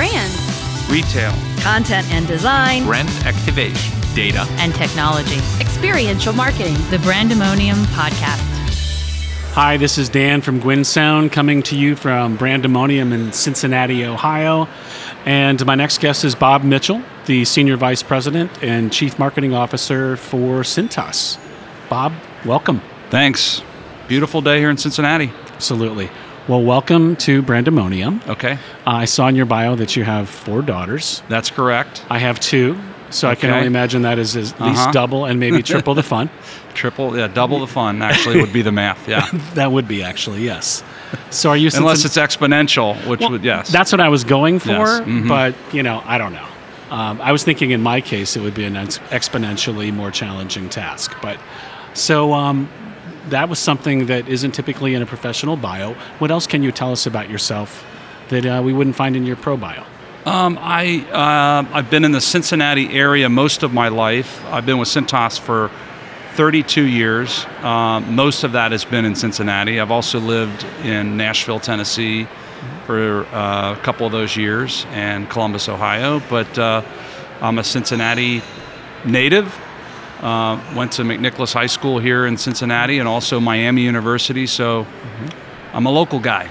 brands, retail, content and design, brand activation, data, and technology. Experiential marketing. The Brandemonium Podcast. Hi, this is Dan from Gwynne Sound coming to you from Brandemonium in Cincinnati, Ohio. And my next guest is Bob Mitchell, the Senior Vice President and Chief Marketing Officer for Cintas. Bob, welcome. Thanks. Beautiful day here in Cincinnati. Absolutely. Well, welcome to Brandemonium. Okay. Uh, I saw in your bio that you have four daughters. That's correct. I have two, so I can only imagine that is at least Uh-huh. double and maybe triple the fun. Triple, yeah, double the fun actually would be the math. Yeah. That would be actually, yes. So are you saying Unless it's exponential, which Well, would, yes. That's what I was going for, Yes, mhm. but you know, I don't know. Um, I was thinking in my case it would be an ex- exponentially more challenging task. But so um, that was something that isn't typically in a professional bio. What else can you tell us about yourself that uh, we wouldn't find in your pro bio? Um, I uh, I've been in the Cincinnati area most of my life. I've been with Cintas for 32 years. Um, most of that has been in Cincinnati. I've also lived in Nashville, Tennessee, for uh, a couple of those years, and Columbus, Ohio. But uh, I'm a Cincinnati native. Uh, went to McNicholas High School here in Cincinnati, and also Miami University. So I'm a local guy.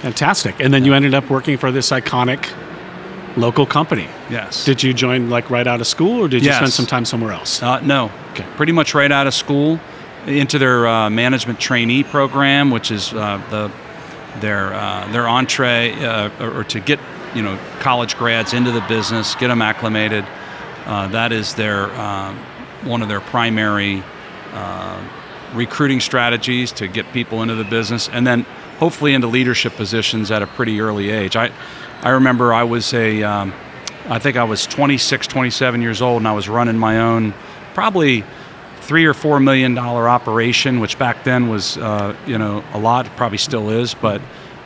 Fantastic. And then you ended up working for this iconic local company. Yes. Did you join like right out of school, or did you Yes. spend some time somewhere else? Uh, no, Okay. pretty much right out of school, into their uh, management trainee program, which is uh, the their uh, their entree uh, or, or to get you know college grads into the business, get them acclimated. Uh, that is their um, one of their primary uh, recruiting strategies to get people into the business, and then hopefully into leadership positions at a pretty early age. I I remember I was a um, I think I was 26, 27 years old, and I was running my own, probably three or four million dollar operation, which back then was, uh, you know, a lot. Probably still is, but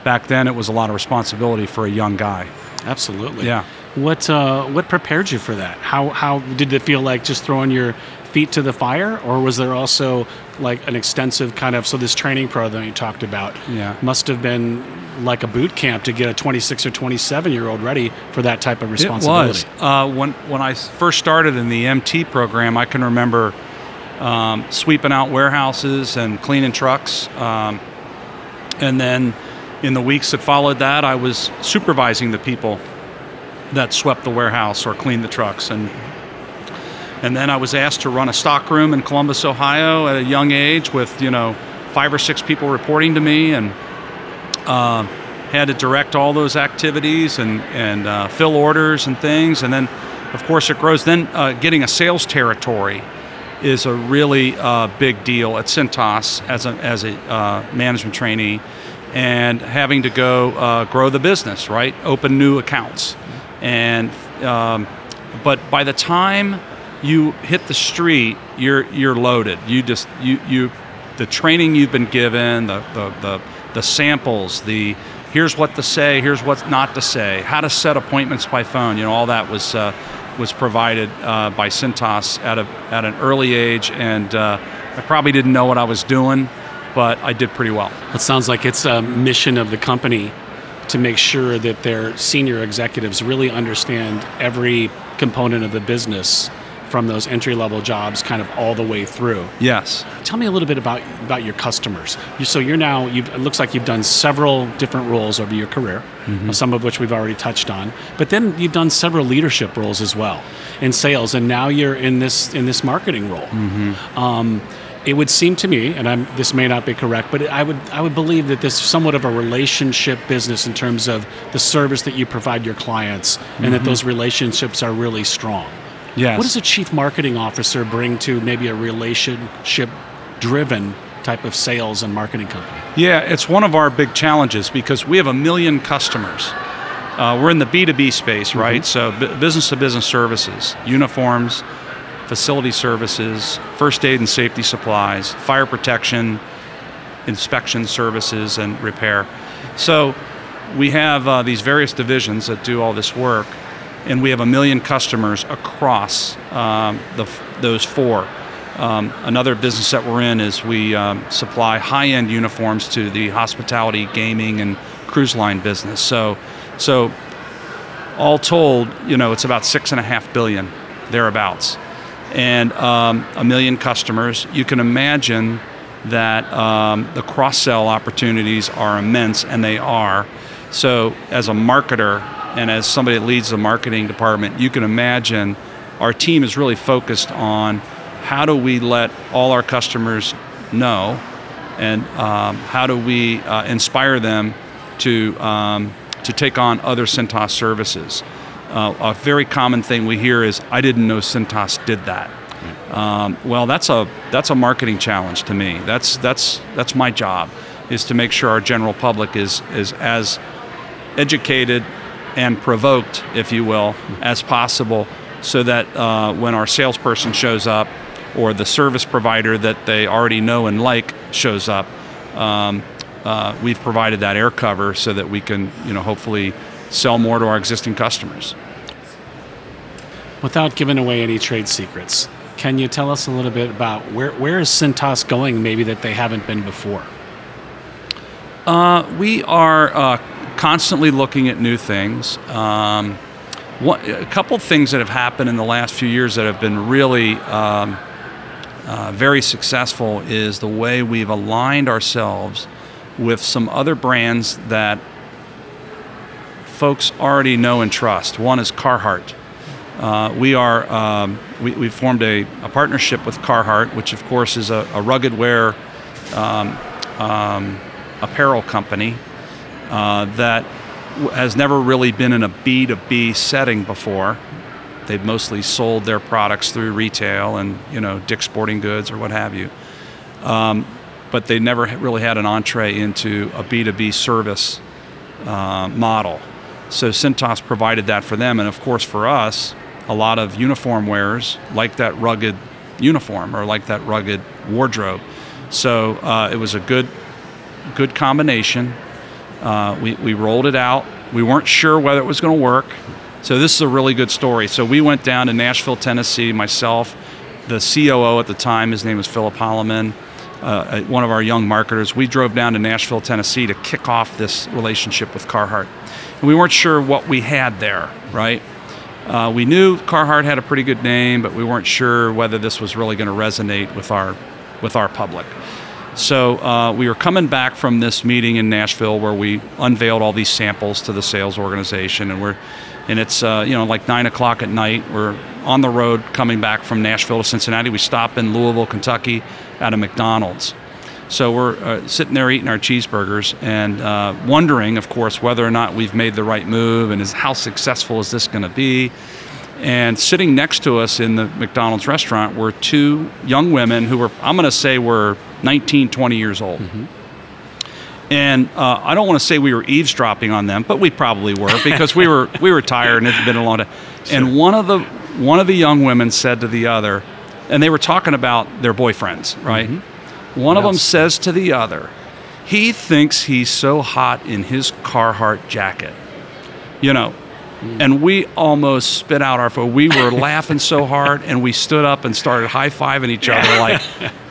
back then it was a lot of responsibility for a young guy. Absolutely. Yeah. What uh, what prepared you for that? How how did it feel like just throwing your feet to the fire, or was there also like an extensive kind of so this training program you talked about? Yeah. Must have been like a boot camp to get a 26 or 27 year old ready for that type of responsibility. It was. Uh, when, when I first started in the MT program, I can remember um, sweeping out warehouses and cleaning trucks. Um, and then in the weeks that followed that, I was supervising the people that swept the warehouse or cleaned the trucks. And, and then I was asked to run a stock room in Columbus, Ohio at a young age with, you know, five or six people reporting to me. And uh, had to direct all those activities and and uh, fill orders and things, and then of course it grows. Then uh, getting a sales territory is a really uh, big deal at Cintas as a as a uh, management trainee, and having to go uh, grow the business, right? Open new accounts, and um, but by the time you hit the street, you're you're loaded. You just you you the training you've been given, the the the, the samples, the here's what to say, here's what not to say, how to set appointments by phone. You know, all that was uh, was provided uh, by Cintas at a at an early age, and uh, I probably didn't know what I was doing, but I did pretty well. It sounds like it's a mission of the company to make sure that their senior executives really understand every component of the business from those entry level jobs kind of all the way through. Yes. Tell me a little bit about about your customers. You, so you're now it looks like you've done several different roles over your career, some of which we've already touched on. But then you've done several leadership roles as well in sales, and now you're in this in this marketing role. Um, it would seem to me, and I'm, this may not be correct, but I would I would believe that this is somewhat of a relationship business in terms of the service that you provide your clients, and that those relationships are really strong. Yes. What does a chief marketing officer bring to maybe a relationship driven type of sales and marketing company? Yeah, it's one of our big challenges because we have a million customers. Uh, we're in the B2B space, right? So, business to business services, uniforms, facility services, first aid and safety supplies, fire protection, inspection services, and repair. So, we have uh, these various divisions that do all this work, and we have a million customers across um, the, those four. Um, another business that we're in is we um, supply high-end uniforms to the hospitality, gaming, and cruise line business. So, so all told, you know, it's about six and a half billion, thereabouts, and um, a million customers. You can imagine that um, the cross sell opportunities are immense, and they are. So, as a marketer and as somebody that leads the marketing department, you can imagine our team is really focused on how do we let all our customers know and um, how do we uh, inspire them to, um, to take on other Cintas services. Uh, a very common thing we hear is, I didn't know Cintas did that. Um, well, that's a that's a marketing challenge to me. That's that's that's my job, is to make sure our general public is is as educated and provoked, if you will, as possible, so that uh, when our salesperson shows up or the service provider that they already know and like shows up, um, uh, we've provided that air cover so that we can, you know, hopefully sell more to our existing customers. Without giving away any trade secrets, can you tell us a little bit about where where is Cintas going? Maybe that they haven't been before. Uh, we are uh, constantly looking at new things. Um, what, a couple things that have happened in the last few years that have been really um, uh, very successful is the way we've aligned ourselves with some other brands that folks already know and trust. One is Carhartt. Uh, we are um, we, formed a, a, partnership with Carhartt, which of course is a, a rugged wear um, um, apparel company uh, that has never really been in a B2B setting before. They've mostly sold their products through retail and you know Dick's Sporting Goods or what have you, um, but they never really had an entree into a B2B service uh, model. So Cintas provided that for them, and of course for us, a lot of uniform wearers like that rugged uniform or like that rugged wardrobe. So uh, it was a good, good combination. Uh, we, we rolled it out. We weren't sure whether it was going to work. So this is a really good story. So we went down to Nashville, Tennessee, myself, the COO at the time, his name was Philip Holloman, uh, one of our young marketers. We drove down to Nashville, Tennessee to kick off this relationship with Carhartt. And we weren't sure what we had there, right? Uh, we knew Carhartt had a pretty good name, but we weren't sure whether this was really going to resonate with our with our public. So uh, we were coming back from this meeting in Nashville where we unveiled all these samples to the sales organization, and we're and it's uh, you know like nine o'clock at night. We're on the road coming back from Nashville to Cincinnati. We stop in Louisville, Kentucky, at a McDonald's. So we're uh, sitting there eating our cheeseburgers and uh, wondering, of course, whether or not we've made the right move and is how successful is this going to be. And sitting next to us in the McDonald's restaurant were two young women who were, I'm going to say, were 19, 20 years old. Mm-hmm. And uh, I don't want to say we were eavesdropping on them, but we probably were because we were we were tired and it had been a long time. Sure. And one of the one of the young women said to the other, and they were talking about their boyfriends, right? Mm-hmm one yes. of them says to the other, he thinks he's so hot in his Carhartt jacket. You know, mm. and we almost spit out our food. We were laughing so hard, and we stood up and started high fiving each other like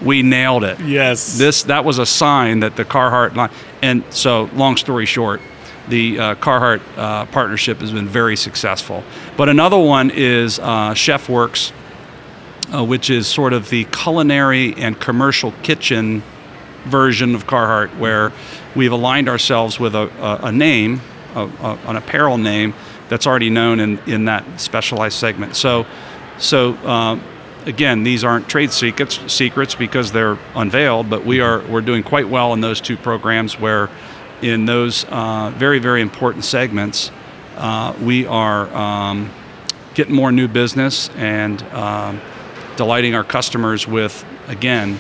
we nailed it. Yes, this that was a sign that the Carhartt line. And so, long story short, the uh, Carhartt uh, partnership has been very successful. But another one is uh, Chef Works uh, which is sort of the culinary and commercial kitchen version of Carhartt, where we've aligned ourselves with a, a, a name, a, an apparel name that's already known in, in that specialized segment. So, so uh, again, these aren't trade secrets secrets because they're unveiled, but we are we're doing quite well in those two programs where, in those uh, very very important segments, uh, we are um, getting more new business and. Um, delighting our customers with, again,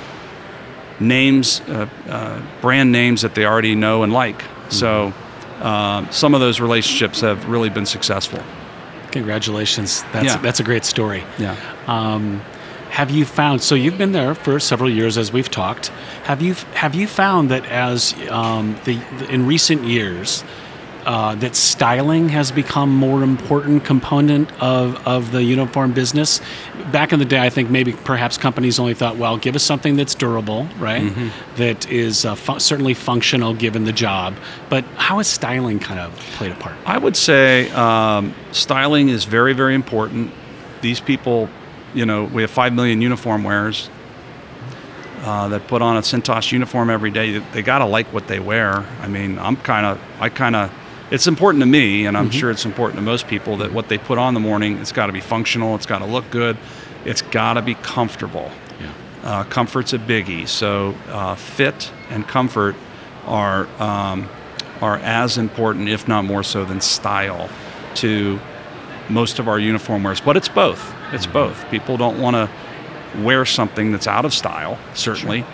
names, uh, uh, brand names that they already know and like. Mm-hmm. So uh, some of those relationships have really been successful. Congratulations. That's, yeah. that's a great story. Yeah. Um, have you found so you've been there for several years as we've talked have you have you found that as um, the, the, in recent years uh, that styling has become more important component of, of the uniform business. Back in the day, I think maybe perhaps companies only thought, well, give us something that's durable, right? That is uh, fu- certainly functional given the job. But how has styling kind of played a part? I would say um, styling is very, very important. These people, you know, we have 5 million uniform wearers uh, that put on a Cintas uniform every day. They got to like what they wear. I mean, I'm kind of, I kind of, it's important to me, and I'm sure it's important to most people that what they put on in the morning, it's got to be functional, it's got to look good, it's got to be comfortable. Yeah. Uh, comfort's a biggie. So uh, fit and comfort are um, are as important, if not more so, than style to most of our uniform wears. But it's both. It's both. People don't want to wear something that's out of style, certainly.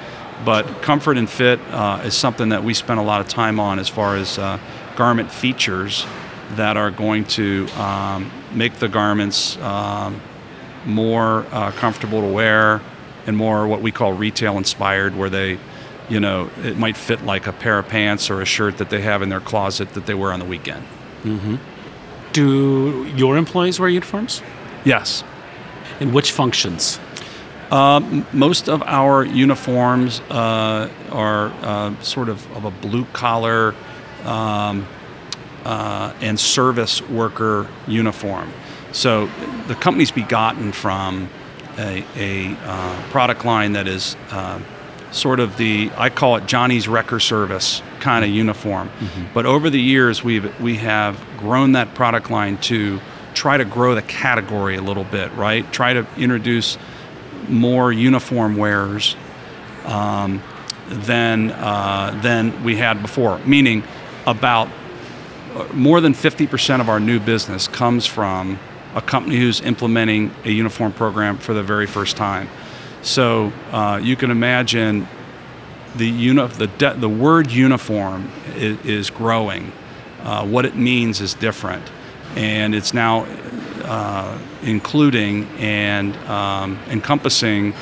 But comfort and fit uh, is something that we spend a lot of time on as far as uh, garment features that are going to um, make the garments um, more uh, comfortable to wear and more what we call retail inspired, where they, you know, it might fit like a pair of pants or a shirt that they have in their closet that they wear on the weekend. Do your employees wear uniforms? Yes. In which functions? Um, most of our uniforms uh, are uh, sort of, of a blue collar um, uh, and service worker uniform. So the company's begotten from a, a uh, product line that is uh, sort of the I call it Johnny's Wrecker Service kind of uniform. But over the years, we've we have grown that product line to try to grow the category a little bit, right? Try to introduce more uniform wearers um, than uh, than we had before. Meaning, about uh, more than 50% of our new business comes from a company who's implementing a uniform program for the very first time. So uh, you can imagine the uni- the de- the word uniform is, is growing. Uh, what it means is different, and it's now uh, including and um, encompassing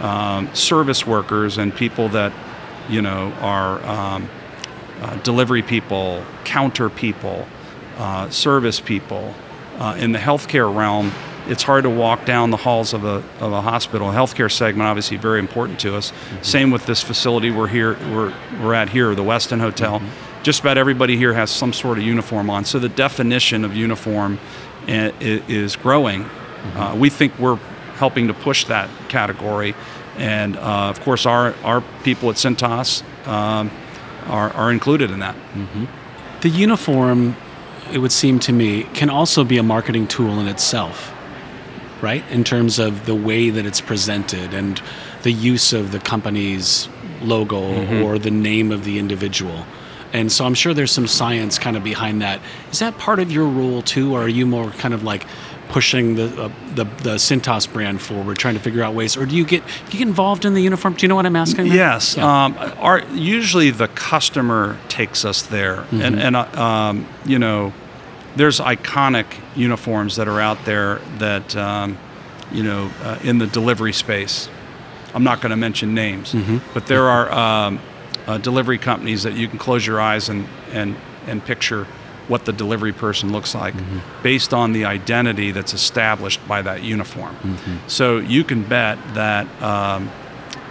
um, service workers and people that you know are um, uh, delivery people, counter people, uh, service people. Uh, in the healthcare realm, it's hard to walk down the halls of a, of a hospital. Healthcare segment obviously very important to us. Same with this facility we're here we're, we're at here, the Westin Hotel. Just about everybody here has some sort of uniform on. So the definition of uniform i- is growing. Uh, we think we're helping to push that category, and uh, of course our our people at Cintas um, are, are included in that. Mm-hmm. The uniform, it would seem to me, can also be a marketing tool in itself, right? In terms of the way that it's presented and the use of the company's logo mm-hmm. or the name of the individual. And so I'm sure there's some science kind of behind that. Is that part of your role too, or are you more kind of like pushing the uh, the, the Cintas brand forward, trying to figure out ways, or do you get do you get involved in the uniform? Do you know what I'm asking? Yes. Yeah. Um, our, usually the customer takes us there. And, and uh, um, you know, there's iconic uniforms that are out there that, um, you know, uh, in the delivery space. I'm not going to mention names, but there are um, uh, delivery companies that you can close your eyes and, and, and picture what the delivery person looks like based on the identity that's established by that uniform. So you can bet that um,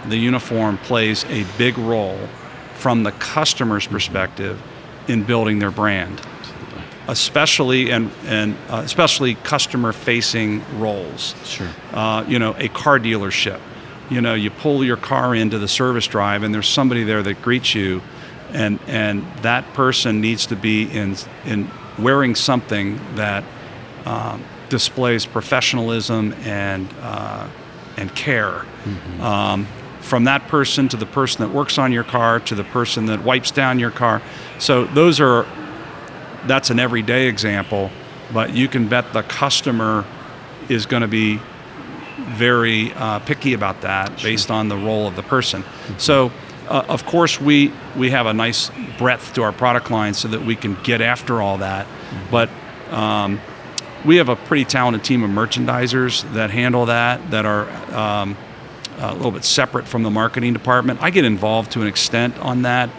the uniform plays a big role from the customer's perspective in building their brand, especially and and uh, especially customer facing roles. Sure. Uh, you know, a car dealership. You know, you pull your car into the service drive, and there's somebody there that greets you, and and that person needs to be in in wearing something that um, displays professionalism and uh, and care. Um, from that person to the person that works on your car to the person that wipes down your car. So those are that's an everyday example, but you can bet the customer is going to be very uh, picky about that based on the role of the person. So, uh, of course, we we have a nice breadth to our product line so that we can get after all that, but. Um, we have a pretty talented team of merchandisers that handle that, that are um, a little bit separate from the marketing department. I get involved to an extent on that,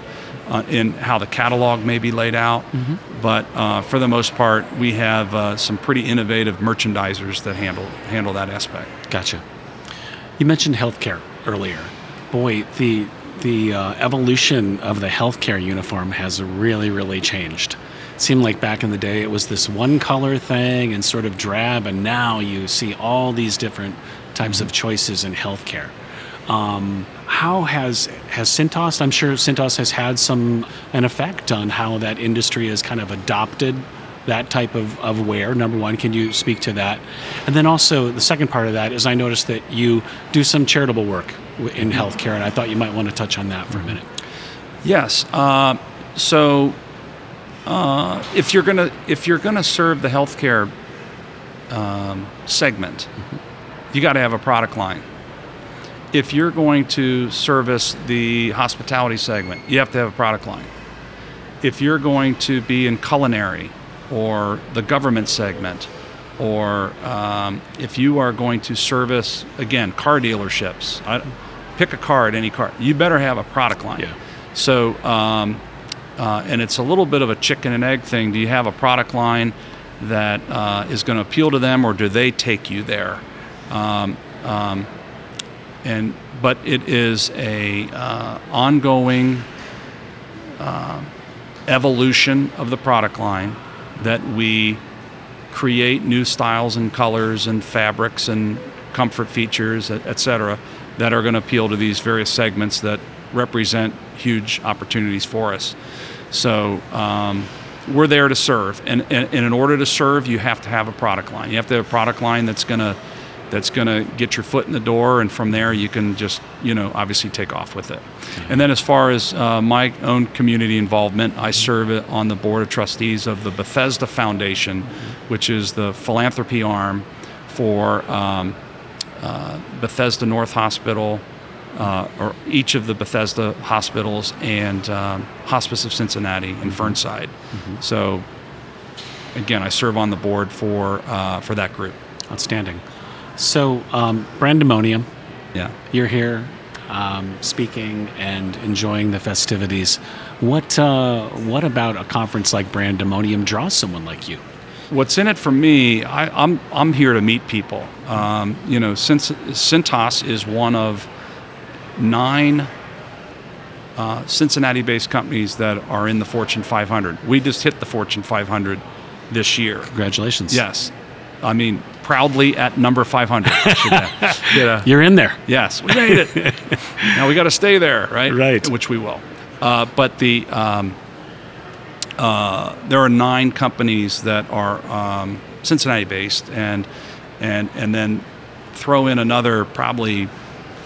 uh, in how the catalog may be laid out. But uh, for the most part, we have uh, some pretty innovative merchandisers that handle handle that aspect. Gotcha. You mentioned healthcare earlier. Boy, the the uh, evolution of the healthcare uniform has really, really changed. It seemed like back in the day it was this one color thing and sort of drab, and now you see all these different types of choices in healthcare. Um, how has has Cintas? I'm sure Cintas has had some an effect on how that industry has kind of adopted that type of, of wear. Number one, can you speak to that? And then also the second part of that is I noticed that you do some charitable work in healthcare, and I thought you might want to touch on that for a minute. Yes. Uh, so uh, if you're gonna if you're gonna serve the healthcare um, segment, you got to have a product line. If you're going to service the hospitality segment, you have to have a product line. If you're going to be in culinary or the government segment, or um, if you are going to service again car dealerships, I, pick a car at any car, you better have a product line. Yeah. So, um, uh, and it's a little bit of a chicken and egg thing. Do you have a product line that uh, is going to appeal to them, or do they take you there? Um, um, and but it is a uh, ongoing uh, evolution of the product line that we create new styles and colors and fabrics and comfort features, et et cetera, that are going to appeal to these various segments that represent huge opportunities for us. So um, we're there to serve, and, and, and in order to serve, you have to have a product line. You have to have a product line that's going to that's going to get your foot in the door, and from there you can just you know obviously take off with it. And then as far as uh, my own community involvement, I serve on the board of trustees of the Bethesda Foundation, which is the philanthropy arm for um, uh, Bethesda North Hospital, uh, or each of the Bethesda hospitals, and um, Hospice of Cincinnati and Fernside. So, again, I serve on the board for uh, for that group. Outstanding. So, um, Brandemonium, Yeah. you're here um, speaking and enjoying the festivities. What uh, what about a conference like Brandemonium draws someone like you? What's in it for me? I, I'm I'm here to meet people. Um, you know, since Cintas is one of nine uh, Cincinnati-based companies that are in the Fortune 500. We just hit the Fortune 500 this year. Congratulations. Yes, I mean proudly at number 500. Should add. You know, You're in there. Yes, we made it. now we got to stay there, right? Right. Which we will. Uh, but the um, uh, there are nine companies that are um, Cincinnati-based, and and and then throw in another probably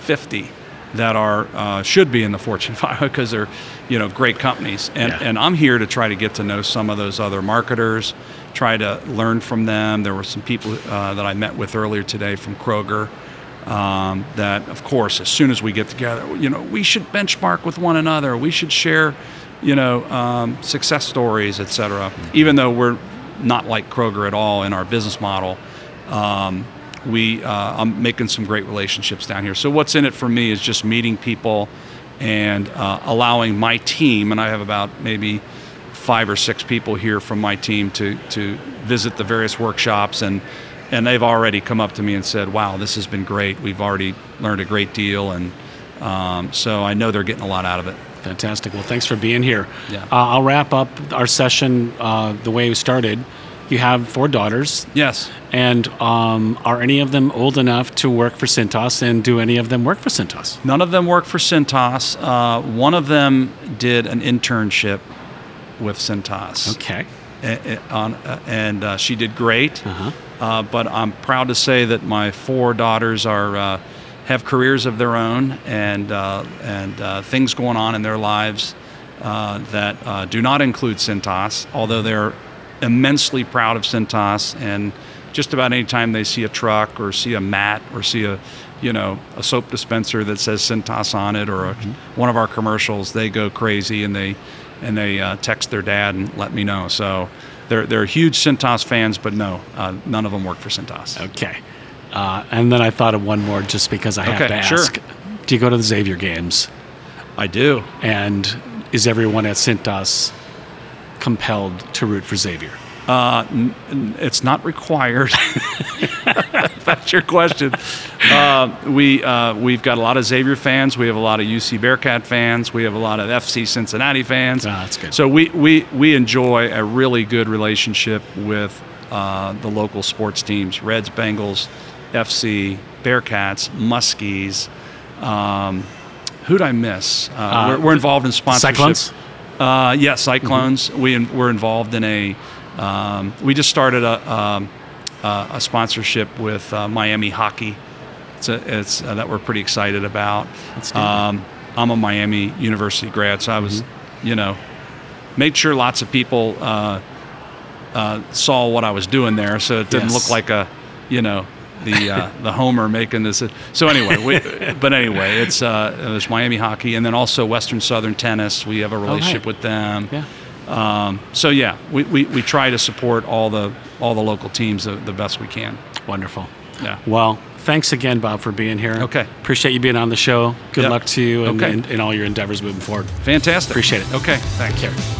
50 that are uh, should be in the Fortune 500 because they're you know great companies, and Yeah. and I'm here to try to get to know some of those other marketers, try to learn from them. There were some people uh, that I met with earlier today from Kroger. Um, that of course, as soon as we get together, you know, we should benchmark with one another. We should share, you know, um, success stories, et cetera. Even though we're not like Kroger at all in our business model, um, we uh, I'm making some great relationships down here. So what's in it for me is just meeting people and uh, allowing my team, and I have about maybe five or six people here from my team to to visit the various workshops and and they've already come up to me and said, "Wow, this has been great. We've already learned a great deal," and um, so I know they're getting a lot out of it. Fantastic. Well, thanks for being here. Yeah. Uh, I'll wrap up our session uh, the way we started. You have four daughters, Yes. and um, are any of them old enough to work for Cintas? And do any of them work for Cintas? None of them work for Cintas. Uh, one of them did an internship with Cintas. Okay. A- a- on, uh, and uh, she did great. Uh-huh. Uh, but I'm proud to say that my four daughters are uh, have careers of their own and uh, and uh, things going on in their lives uh, that uh, do not include Cintas, although they're immensely proud of Cintas. And just about any time they see a truck or see a mat or see a you know a soap dispenser that says Cintas on it or a, one of our commercials, they go crazy and they and they uh, text their dad and let me know. So they're they're huge Cintas fans, but no, uh, none of them work for Cintas. Okay. Uh, and then I thought of one more just because I have Okay, to sure. ask. Do you go to the Xavier games? I do. And is everyone at Cintas compelled to root for Xavier? Uh, n- n- it's not required. That's your question. Uh, we uh, we've got a lot of Xavier fans. We have a lot of UC Bearcat fans. We have a lot of FC Cincinnati fans. Ah, that's good. So we, we we enjoy a really good relationship with uh, the local sports teams: Reds, Bengals, FC, Bearcats, Muskies. Um, who'd I miss? Uh, we're, we're involved in sponsorship. Cyclones? Uh, yeah, Cyclones. We in, we're involved in a. Um, we just started a um, uh, a sponsorship with uh, Miami Hockey. It's, a, it's uh, that we're pretty excited about. Um, I'm a Miami University grad, so I was, you know, made sure lots of people uh, uh, saw what I was doing there, so it didn't Yes. look like a, you know, the uh, the homer making this. So anyway, we, but anyway, it's uh, there's Miami hockey, and then also Western Southern tennis. We have a relationship right. with them. Yeah. Um, so yeah, we, we, we try to support all the all the local teams the, the best we can. Wonderful. Yeah. Well, thanks again, Bob, for being here. Okay. Appreciate you being on the show. Good Yep. luck to you and, Okay. and, and all your endeavors moving forward. Fantastic. Appreciate it. Okay. Thank you.